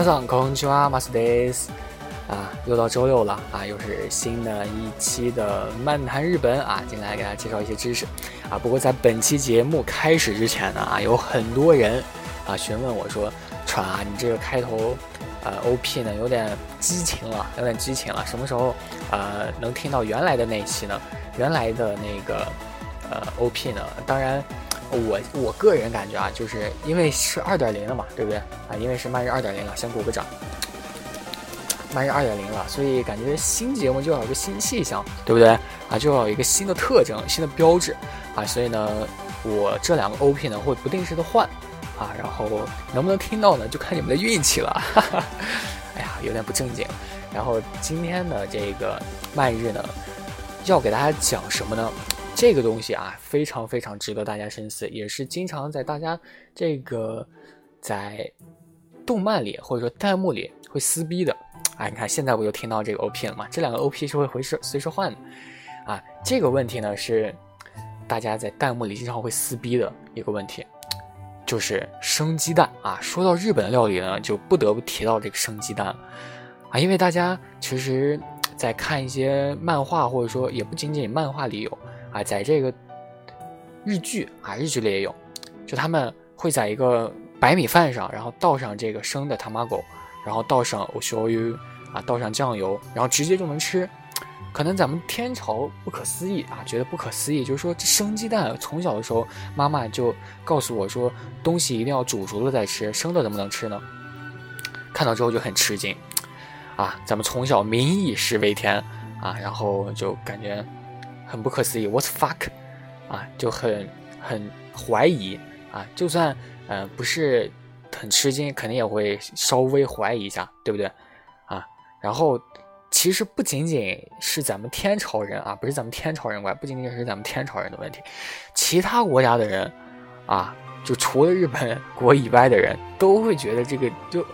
皆さんこんにちは、マスです。啊，又到周六了啊，又是新的一期的漫谈日本啊，进来给大家介绍一些知识啊。不过在本期节目开始之前呢啊，有很多人啊询问我说，川啊，你这个开头呃 OP 呢有点激情了，有点激情了，什么时候呃能听到原来的那一期呢？原来的那个呃 OP 呢？当然。 我我个人感觉啊，就是因为是二点零了嘛，对不对啊？因为是漫日二点零了，先鼓个掌。漫日二点零了，所以感觉新节目就要有个新气象，对不对啊？就要有一个新的特征、新的标志啊。所以呢，我这两个 OP 呢会不定时的换啊，然后能不能听到呢，就看你们的运气了。哈 哈哎呀，有点不正经。然后今天的这个漫日呢，要给大家讲什么呢？这个东西啊，非常非常值得大家深思，也是经常在大家这个在动漫里或者说弹幕里会撕逼的。哎，你看现在不又听到这个 OP 了吗？这两个 OP 是会回时随时换的啊。这个问题呢是大家在弹幕里经常会撕逼的一个问题，就是生鸡蛋啊。说到日本的料理呢，就不得不提到这个生鸡蛋啊，因为大家其实，在看一些漫画或者说也不仅仅漫画里有。啊，在这个日剧啊，日剧里也有，就他们会在一个白米饭上，然后倒上这个生的汤马狗，然后倒上お醤油啊，倒上酱油，然后直接就能吃。可能咱们天朝不可思议啊，觉得不可思议，就是说这生鸡蛋，从小的时候妈妈就告诉我说，东西一定要煮熟了再吃，生的怎么能吃呢？看到之后就很吃惊啊，咱们从小民以食为天啊，然后就感觉。很不可思议，what's fuck，啊，就很很怀疑啊，就算呃不是很吃惊，肯定也会稍微怀疑一下，对不对？啊，然后其实不仅仅是咱们天朝人啊，不是咱们天朝人怪，不仅仅是咱们天朝人的问题，其他国家的人啊，就除了日本国以外的人都会觉得这个就。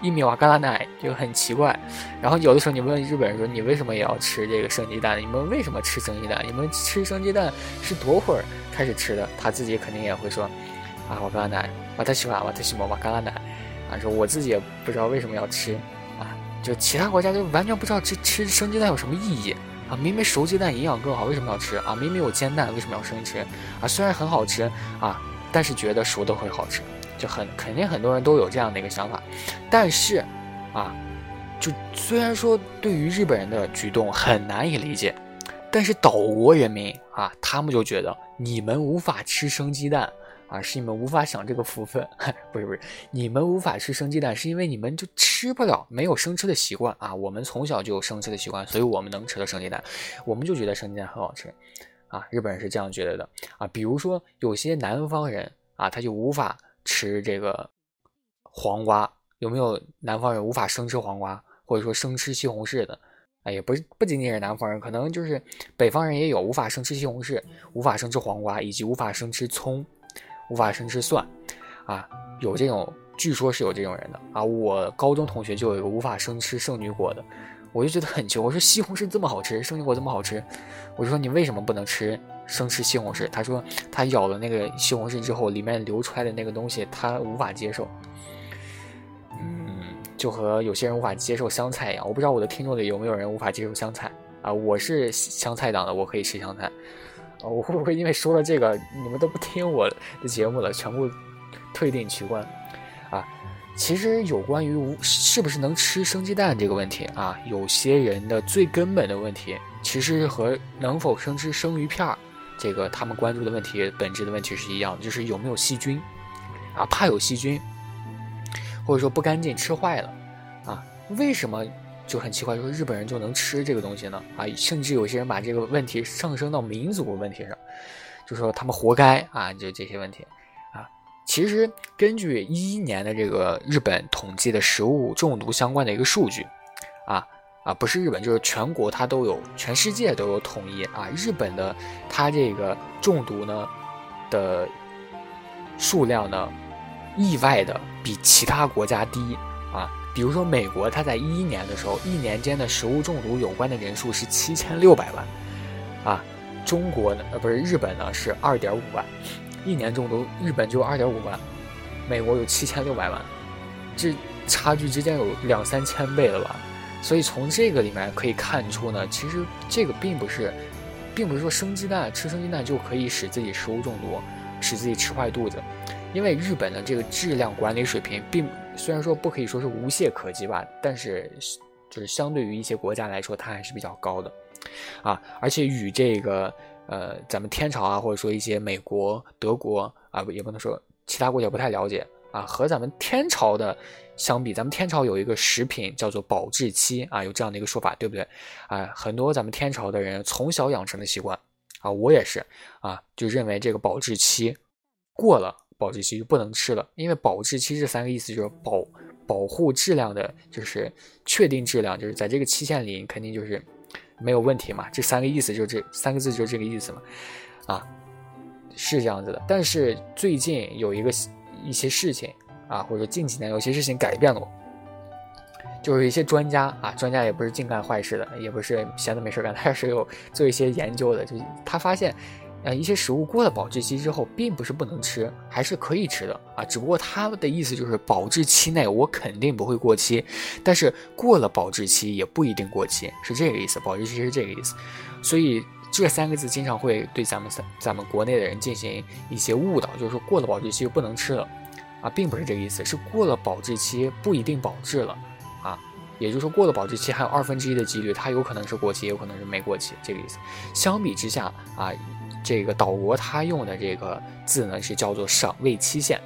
一米瓦嘎拉奶就很奇怪，然后有的时候你问日本人说你为什么也要吃这个生鸡蛋？你们为什么吃生鸡蛋？你们吃生鸡蛋是多会儿开始吃的？他自己肯定也会说啊瓦嘎拉奶，瓦特西瓦瓦特西莫瓦嘎拉奶啊，说我自己也不知道为什么要吃啊，就其他国家就完全不知道吃吃生鸡蛋有什么意义啊，明明熟鸡蛋营养更好，为什么要吃啊？明明有煎蛋为什么要生吃啊？虽然很好吃啊，但是觉得熟的会好吃。就很肯定很多人都有这样的一个想法，但是，啊，就虽然说对于日本人的举动很难以理解，但是岛国人民啊，他们就觉得你们无法吃生鸡蛋啊，是你们无法享这个福分，不是不是，你们无法吃生鸡蛋是因为你们就吃不了，没有生吃的习惯啊。我们从小就有生吃的习惯，所以我们能吃到生鸡蛋，我们就觉得生鸡蛋很好吃啊。日本人是这样觉得的啊。比如说有些南方人啊，他就无法。吃这个黄瓜有没有南方人无法生吃黄瓜，或者说生吃西红柿的？哎，也不是不仅仅是南方人，可能就是北方人也有无法生吃西红柿、无法生吃黄瓜，以及无法生吃葱、无法生吃蒜啊。有这种，据说是有这种人的啊。我高中同学就有一个无法生吃圣女果的，我就觉得很奇怪。我说西红柿这么好吃，圣女果这么好吃，我就说你为什么不能吃？生吃西红柿，他说他咬了那个西红柿之后，里面流出来的那个东西他无法接受。嗯，就和有些人无法接受香菜一样。我不知道我的听众里有没有人无法接受香菜啊？我是香菜党的，我可以吃香菜。啊，我会不会因为说了这个，你们都不听我的节目了，全部退订取关？啊，其实有关于无是不是能吃生鸡蛋这个问题啊，有些人的最根本的问题，其实和能否生吃生鱼片儿。这个他们关注的问题，本质的问题是一样的，就是有没有细菌，啊，怕有细菌，或者说不干净吃坏了，啊，为什么就很奇怪，说日本人就能吃这个东西呢？啊，甚至有些人把这个问题上升到民族问题上，就说他们活该啊，就这些问题，啊，其实根据一一年的这个日本统计的食物中毒相关的一个数据，啊。啊，不是日本，就是全国，它都有，全世界都有统一啊。日本的它这个中毒呢的数量呢，意外的比其他国家低啊。比如说美国，它在一一年的时候，一年间的食物中毒有关的人数是七千六百万啊。中国呢，呃，不是日本呢，是二点五万，一年中毒，日本就二点五万，美国有七千六百万，这差距之间有两三千倍了吧？所以从这个里面可以看出呢，其实这个并不是，并不是说生鸡蛋吃生鸡蛋就可以使自己食物中毒，使自己吃坏肚子。因为日本的这个质量管理水平，并虽然说不可以说是无懈可击吧，但是就是相对于一些国家来说，它还是比较高的，啊，而且与这个呃咱们天朝啊，或者说一些美国、德国啊，也不能说其他国家不太了解啊，和咱们天朝的相比，咱们天朝有一个食品叫做保质期啊，有这样的一个说法，对不对？啊，很多咱们天朝的人从小养成的习惯啊，我也是啊，就认为这个保质期过了。保质期就不能吃了，因为保质期这三个意思就是保保护质量的，就是确定质量，就是在这个期限里肯定就是没有问题嘛。这三个意思就这三个字就是这个意思嘛，啊，是这样子的。但是最近有一个一些事情啊，或者近几年有些事情改变了我，就是一些专家啊，专家也不是净干坏事的，也不是闲的没事干，他是有做一些研究的，就他发现。呃，一些食物过了保质期之后，并不是不能吃，还是可以吃的啊。只不过他的意思就是，保质期内我肯定不会过期，但是过了保质期也不一定过期，是这个意思。保质期是这个意思，所以这三个字经常会对咱们咱咱们国内的人进行一些误导，就是说过了保质期就不能吃了啊，并不是这个意思，是过了保质期不一定保质了啊。也就是说，过了保质期还有二分之一的几率，它有可能是过期，也有可能是没过期，这个意思。相比之下啊。这个岛国它用的这个字呢是叫做赏味期限，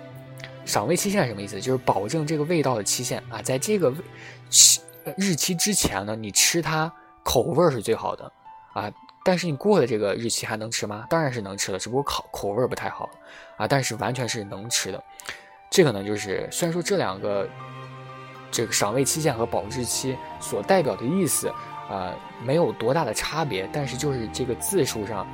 赏味期限什么意思？就是保证这个味道的期限啊，在这个期日期之前呢，你吃它口味是最好的啊。但是你过了这个日期还能吃吗？当然是能吃的，只不过口口味不太好啊。但是完全是能吃的。这个呢，就是虽然说这两个这个赏味期限和保质期所代表的意思啊没有多大的差别，但是就是这个字数上。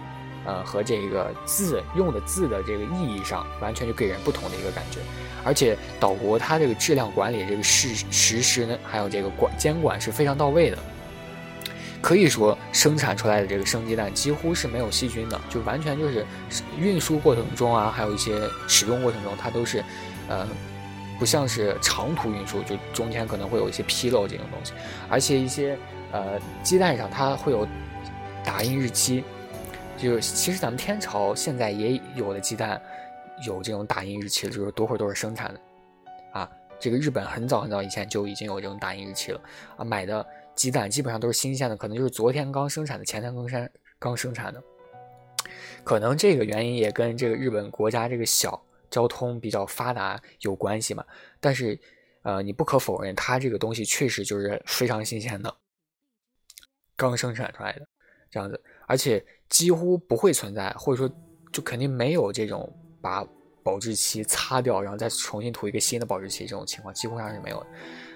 呃，和这个字用的字的这个意义上，完全就给人不同的一个感觉。而且岛国它这个质量管理这个实实施呢，还有这个管监管是非常到位的。可以说生产出来的这个生鸡蛋几乎是没有细菌的，就完全就是运输过程中啊，还有一些使用过程中，它都是，呃，不像是长途运输，就中间可能会有一些纰漏这种东西。而且一些呃鸡蛋上它会有打印日期。就其实咱们天朝现在也有的鸡蛋有这种打印日期，就是多会儿都是生产的啊。这个日本很早很早以前就已经有这种打印日期了啊。买的鸡蛋基本上都是新鲜的，可能就是昨天刚生产的，前天刚生刚生产的。可能这个原因也跟这个日本国家这个小，交通比较发达有关系嘛。但是呃，你不可否认，它这个东西确实就是非常新鲜的，刚生产出来的这样子。而且几乎不会存在，或者说就肯定没有这种把保质期擦掉，然后再重新涂一个新的保质期这种情况，几乎上是没有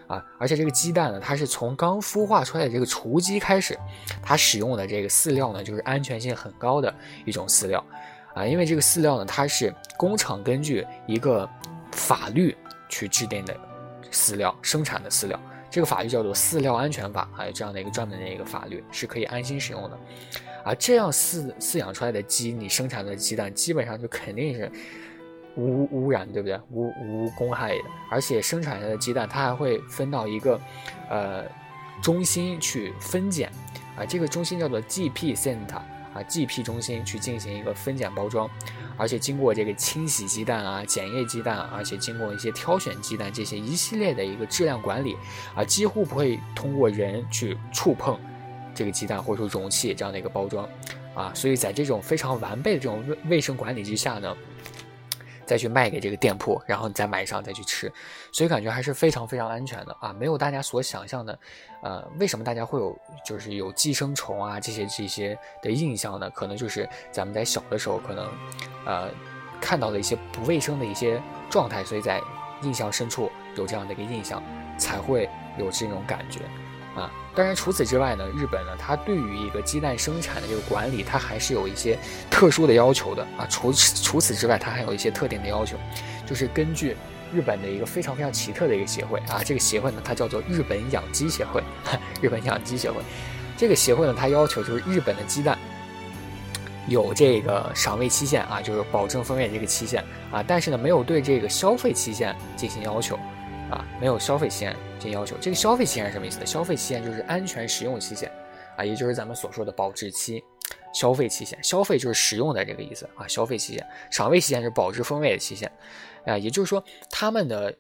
啊。而且这个鸡蛋呢，它是从刚孵化出来的这个雏鸡开始，它使用的这个饲料呢，就是安全性很高的一种饲料啊。因为这个饲料呢，它是工厂根据一个法律去制定的饲料生产的饲料，这个法律叫做饲料安全法，还有这样的一个专门的一个法律，是可以安心使用的。啊，这样饲饲养出来的鸡，你生产的鸡蛋基本上就肯定是无污染，对不对？无无公害的，而且生产出来的鸡蛋，它还会分到一个呃中心去分拣，啊，这个中心叫做 GP Center，啊，GP 中心去进行一个分拣包装，而且经过这个清洗鸡蛋啊、检验鸡蛋，而且经过一些挑选鸡蛋这些一系列的一个质量管理，啊，几乎不会通过人去触碰。这个鸡蛋或者说容器这样的一个包装，啊，所以在这种非常完备的这种卫卫生管理之下呢，再去卖给这个店铺，然后你再买上再去吃，所以感觉还是非常非常安全的啊，没有大家所想象的，呃，为什么大家会有就是有寄生虫啊这些这些的印象呢？可能就是咱们在小的时候可能，呃，看到的一些不卫生的一些状态，所以在印象深处有这样的一个印象，才会有这种感觉。啊，当然除此之外呢，日本呢，它对于一个鸡蛋生产的这个管理，它还是有一些特殊的要求的啊。除此除此之外，它还有一些特定的要求，就是根据日本的一个非常非常奇特的一个协会啊，这个协会呢，它叫做日本养鸡协会。日本养鸡协会，这个协会呢，它要求就是日本的鸡蛋有这个赏味期限啊，就是保证风味这个期限啊，但是呢，没有对这个消费期限进行要求。啊，没有消费期限这要求。这个消费期限是什么意思呢？消费期限就是安全使用期限啊，也就是咱们所说的保质期。消费期限，消费就是使用的这个意思啊。消费期限，赏味期限是保质风味的期限啊。也就是说，他们的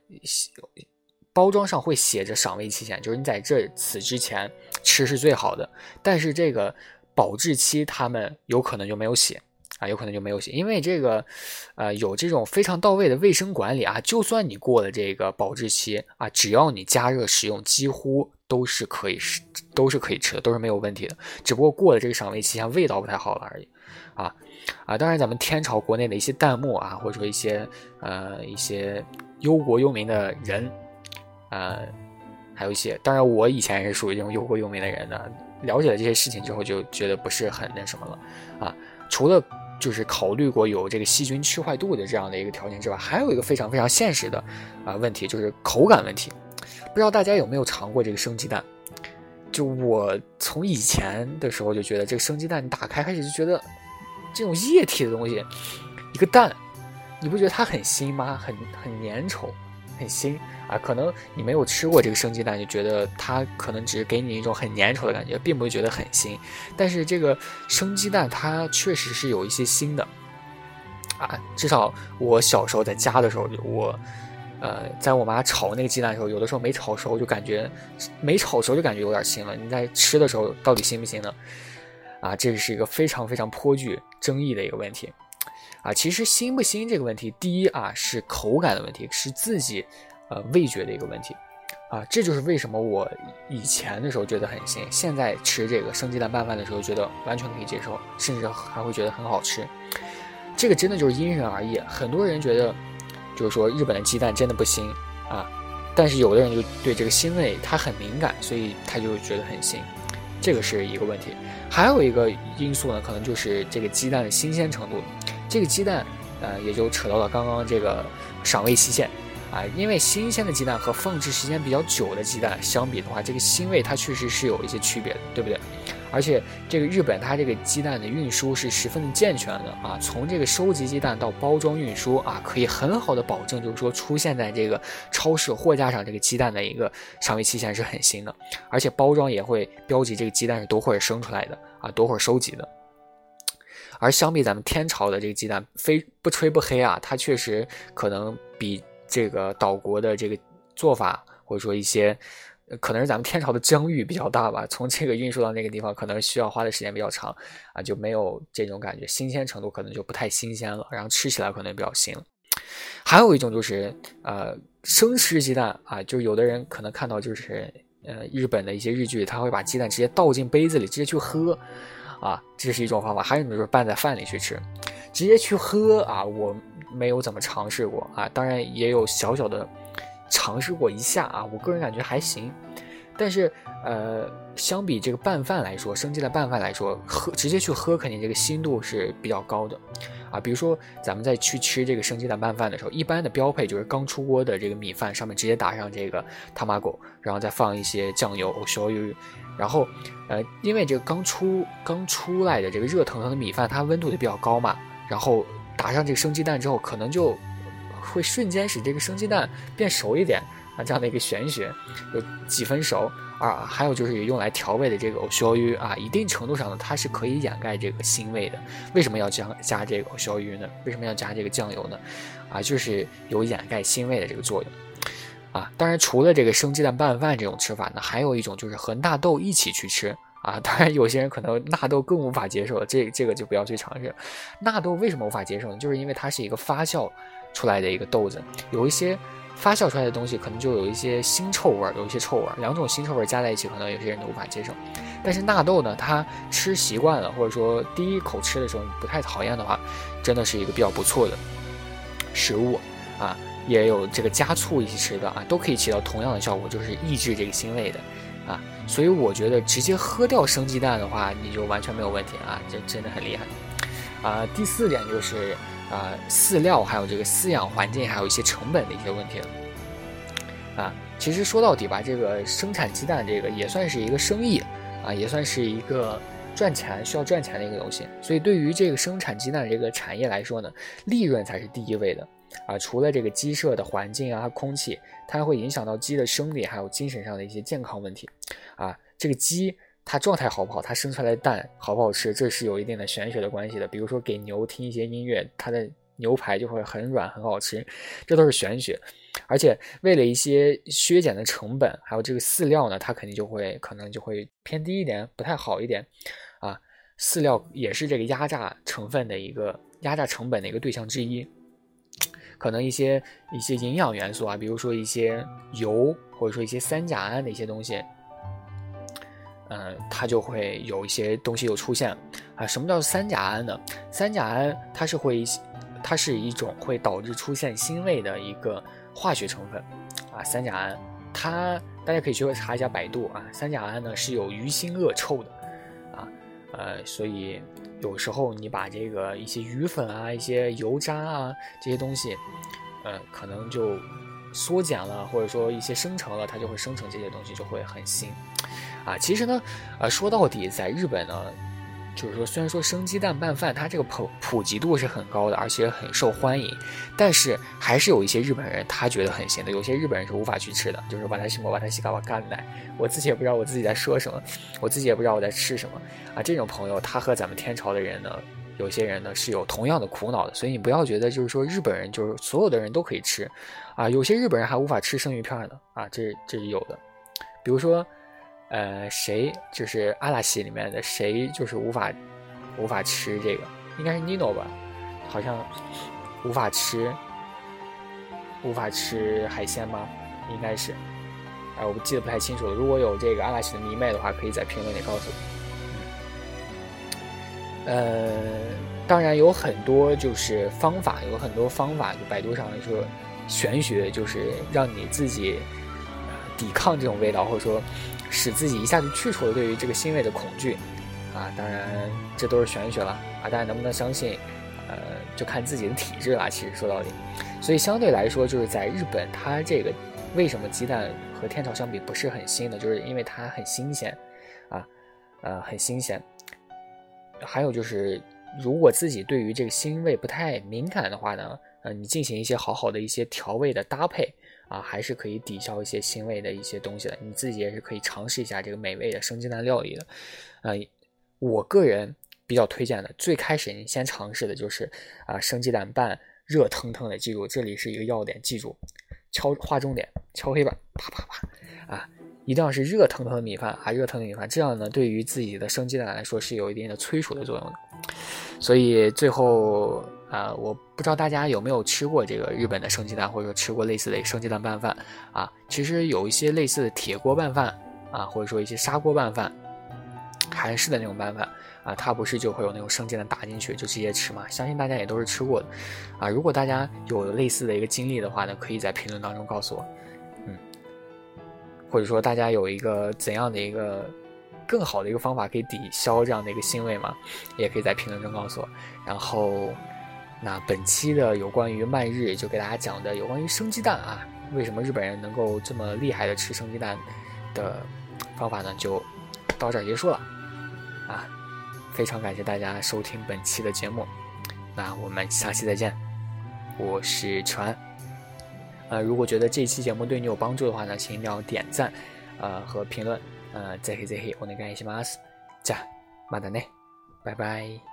包装上会写着赏味期限，就是你在这此之前吃是最好的。但是这个保质期，他们有可能就没有写。啊，有可能就没有写，因为这个，呃，有这种非常到位的卫生管理啊，就算你过了这个保质期啊，只要你加热使用，几乎都是可以吃，都是可以吃的，都是没有问题的。只不过过了这个赏味期限，味道不太好了而已。啊啊，当然咱们天朝国内的一些弹幕啊，或者说一些呃一些忧国忧民的人，呃，还有一些，当然我以前也是属于这种忧国忧民的人的，了解了这些事情之后，就觉得不是很那什么了啊，除了。就是考虑过有这个细菌去坏度的这样的一个条件之外，还有一个非常非常现实的啊问题，就是口感问题。不知道大家有没有尝过这个生鸡蛋？就我从以前的时候就觉得，这个生鸡蛋你打开开始就觉得这种液体的东西，一个蛋，你不觉得它很腥吗？很很粘稠，很腥。啊，可能你没有吃过这个生鸡蛋，就觉得它可能只是给你一种很粘稠的感觉，并不会觉得很腥。但是这个生鸡蛋它确实是有一些腥的，啊，至少我小时候在家的时候，我，呃，在我妈炒那个鸡蛋的时候，有的时候没炒熟就感觉没炒熟就感觉有点腥了。你在吃的时候到底腥不腥呢？啊，这是一个非常非常颇具争议的一个问题。啊，其实腥不腥这个问题，第一啊是口感的问题，是自己。呃，味觉的一个问题，啊，这就是为什么我以前的时候觉得很腥，现在吃这个生鸡蛋拌饭的时候觉得完全可以接受，甚至还会觉得很好吃。这个真的就是因人而异，很多人觉得就是说日本的鸡蛋真的不腥啊，但是有的人就对这个腥味他很敏感，所以他就觉得很腥，这个是一个问题。还有一个因素呢，可能就是这个鸡蛋的新鲜程度，这个鸡蛋呃也就扯到了刚刚这个赏味期限。啊，因为新鲜的鸡蛋和放置时间比较久的鸡蛋相比的话，这个腥味它确实是有一些区别的，对不对？而且这个日本它这个鸡蛋的运输是十分的健全的啊，从这个收集鸡蛋到包装运输啊，可以很好的保证，就是说出现在这个超市货架上这个鸡蛋的一个赏味期限是很新的，而且包装也会标记这个鸡蛋是多会儿生出来的啊，多会儿收集的。而相比咱们天朝的这个鸡蛋，非不吹不黑啊，它确实可能比。这个岛国的这个做法，或者说一些，可能是咱们天朝的疆域比较大吧，从这个运输到那个地方，可能需要花的时间比较长啊，就没有这种感觉，新鲜程度可能就不太新鲜了，然后吃起来可能比较腥。还有一种就是，呃，生吃鸡蛋啊，就有的人可能看到就是，呃，日本的一些日剧，他会把鸡蛋直接倒进杯子里，直接去喝，啊，这是一种方法。还有呢就是拌在饭里去吃，直接去喝啊，我。没有怎么尝试过啊，当然也有小小的尝试过一下啊，我个人感觉还行，但是呃，相比这个拌饭来说，生鸡蛋拌饭来说，喝直接去喝肯定这个腥度是比较高的啊。比如说咱们在去吃这个生鸡蛋拌饭的时候，一般的标配就是刚出锅的这个米饭上面直接打上这个他妈狗，然后再放一些酱油、烧油，然后呃，因为这个刚出刚出来的这个热腾腾的米饭，它温度也比较高嘛，然后。打上这个生鸡蛋之后，可能就会瞬间使这个生鸡蛋变熟一点啊，这样的一个玄学，有几分熟啊。还有就是用来调味的这个烧油啊，一定程度上呢，它是可以掩盖这个腥味的。为什么要加加这个烧油呢？为什么要加这个酱油呢？啊，就是有掩盖腥味的这个作用啊。当然，除了这个生鸡蛋拌饭这种吃法呢，还有一种就是和纳豆一起去吃。啊，当然有些人可能纳豆更无法接受，这这个就不要去尝试。纳豆为什么无法接受呢？就是因为它是一个发酵出来的一个豆子，有一些发酵出来的东西可能就有一些腥臭味儿，有一些臭味儿，两种腥臭味儿加在一起，可能有些人都无法接受。但是纳豆呢，它吃习惯了，或者说第一口吃的时候不太讨厌的话，真的是一个比较不错的食物啊。也有这个加醋一起吃的啊，都可以起到同样的效果，就是抑制这个腥味的。啊，所以我觉得直接喝掉生鸡蛋的话，你就完全没有问题啊，这真的很厉害。啊，第四点就是啊，饲料还有这个饲养环境，还有一些成本的一些问题了。啊，其实说到底吧，这个生产鸡蛋这个也算是一个生意啊，也算是一个赚钱需要赚钱的一个东西。所以对于这个生产鸡蛋这个产业来说呢，利润才是第一位的啊，除了这个鸡舍的环境啊、空气，它会影响到鸡的生理还有精神上的一些健康问题。啊，这个鸡它状态好不好，它生出来的蛋好不好吃，这是有一定的玄学的关系的。比如说给牛听一些音乐，它的牛排就会很软很好吃，这都是玄学。而且为了一些削减的成本，还有这个饲料呢，它肯定就会可能就会偏低一点，不太好一点啊。饲料也是这个压榨成分的一个压榨成本的一个对象之一，可能一些一些营养元素啊，比如说一些油或者说一些三甲胺的一些东西，嗯，它就会有一些东西又出现啊。什么叫三甲胺呢？三甲胺它是会，它是一种会导致出现腥味的一个。化学成分啊，三甲胺，它大家可以去查一下百度啊。三甲胺呢是有鱼腥恶臭的啊，呃，所以有时候你把这个一些鱼粉啊、一些油渣啊这些东西，呃，可能就缩减了，或者说一些生成了，它就会生成这些东西，就会很腥啊。其实呢，呃，说到底，在日本呢。就是说，虽然说生鸡蛋拌饭它这个普普及度是很高的，而且很受欢迎，但是还是有一些日本人他觉得很咸的，有些日本人是无法去吃的。就是把它西摩把它西嘎巴干奶，我自己也不知道我自己在说什么，我自己也不知道我在吃什么啊。这种朋友他和咱们天朝的人呢，有些人呢是有同样的苦恼的，所以你不要觉得就是说日本人就是所有的人都可以吃啊，有些日本人还无法吃生鱼片呢啊，这这是有的，比如说。呃，谁就是阿拉西里面的谁就是无法无法吃这个，应该是尼诺吧？好像无法吃无法吃海鲜吗？应该是，哎，我记得不太清楚了。如果有这个阿拉西的迷妹的话，可以在评论里告诉我。呃，当然有很多就是方法，有很多方法，就百度上说玄学，就是让你自己抵抗这种味道，或者说。使自己一下就去除了对于这个腥味的恐惧，啊，当然这都是玄学了啊，大家能不能相信，呃，就看自己的体质了。其实说到底，所以相对来说，就是在日本，它这个为什么鸡蛋和天朝相比不是很新的，就是因为它很新鲜，啊，呃，很新鲜。还有就是，如果自己对于这个腥味不太敏感的话呢，呃，你进行一些好好的一些调味的搭配。啊，还是可以抵消一些腥味的一些东西的。你自己也是可以尝试一下这个美味的生鸡蛋料理的。呃，我个人比较推荐的，最开始你先尝试的就是啊，生鸡蛋拌热腾腾的，记住这里是一个要点，记住敲划重点，敲黑板，啪啪啪啊，一定要是热腾腾的米饭啊，热腾腾米饭，这样呢，对于自己的生鸡蛋来说是有一定的催熟的作用的。所以最后。啊，我不知道大家有没有吃过这个日本的生鸡蛋，或者说吃过类似的生鸡蛋拌饭啊？其实有一些类似的铁锅拌饭啊，或者说一些砂锅拌饭，韩式的那种拌饭啊，它不是就会有那种生鸡蛋打进去就直接吃吗？相信大家也都是吃过的啊。如果大家有类似的一个经历的话呢，可以在评论当中告诉我，嗯，或者说大家有一个怎样的一个更好的一个方法可以抵消这样的一个腥味吗？也可以在评论中告诉我，然后。那本期的有关于慢日就给大家讲的有关于生鸡蛋啊，为什么日本人能够这么厉害的吃生鸡蛋的方法呢？就到这儿结束了啊！非常感谢大家收听本期的节目，那我们下期再见，我是船。呃，如果觉得这期节目对你有帮助的话呢，请一定要点赞，呃和评论，呃再黑再黑，我那个爱西马斯，加马达内，拜拜。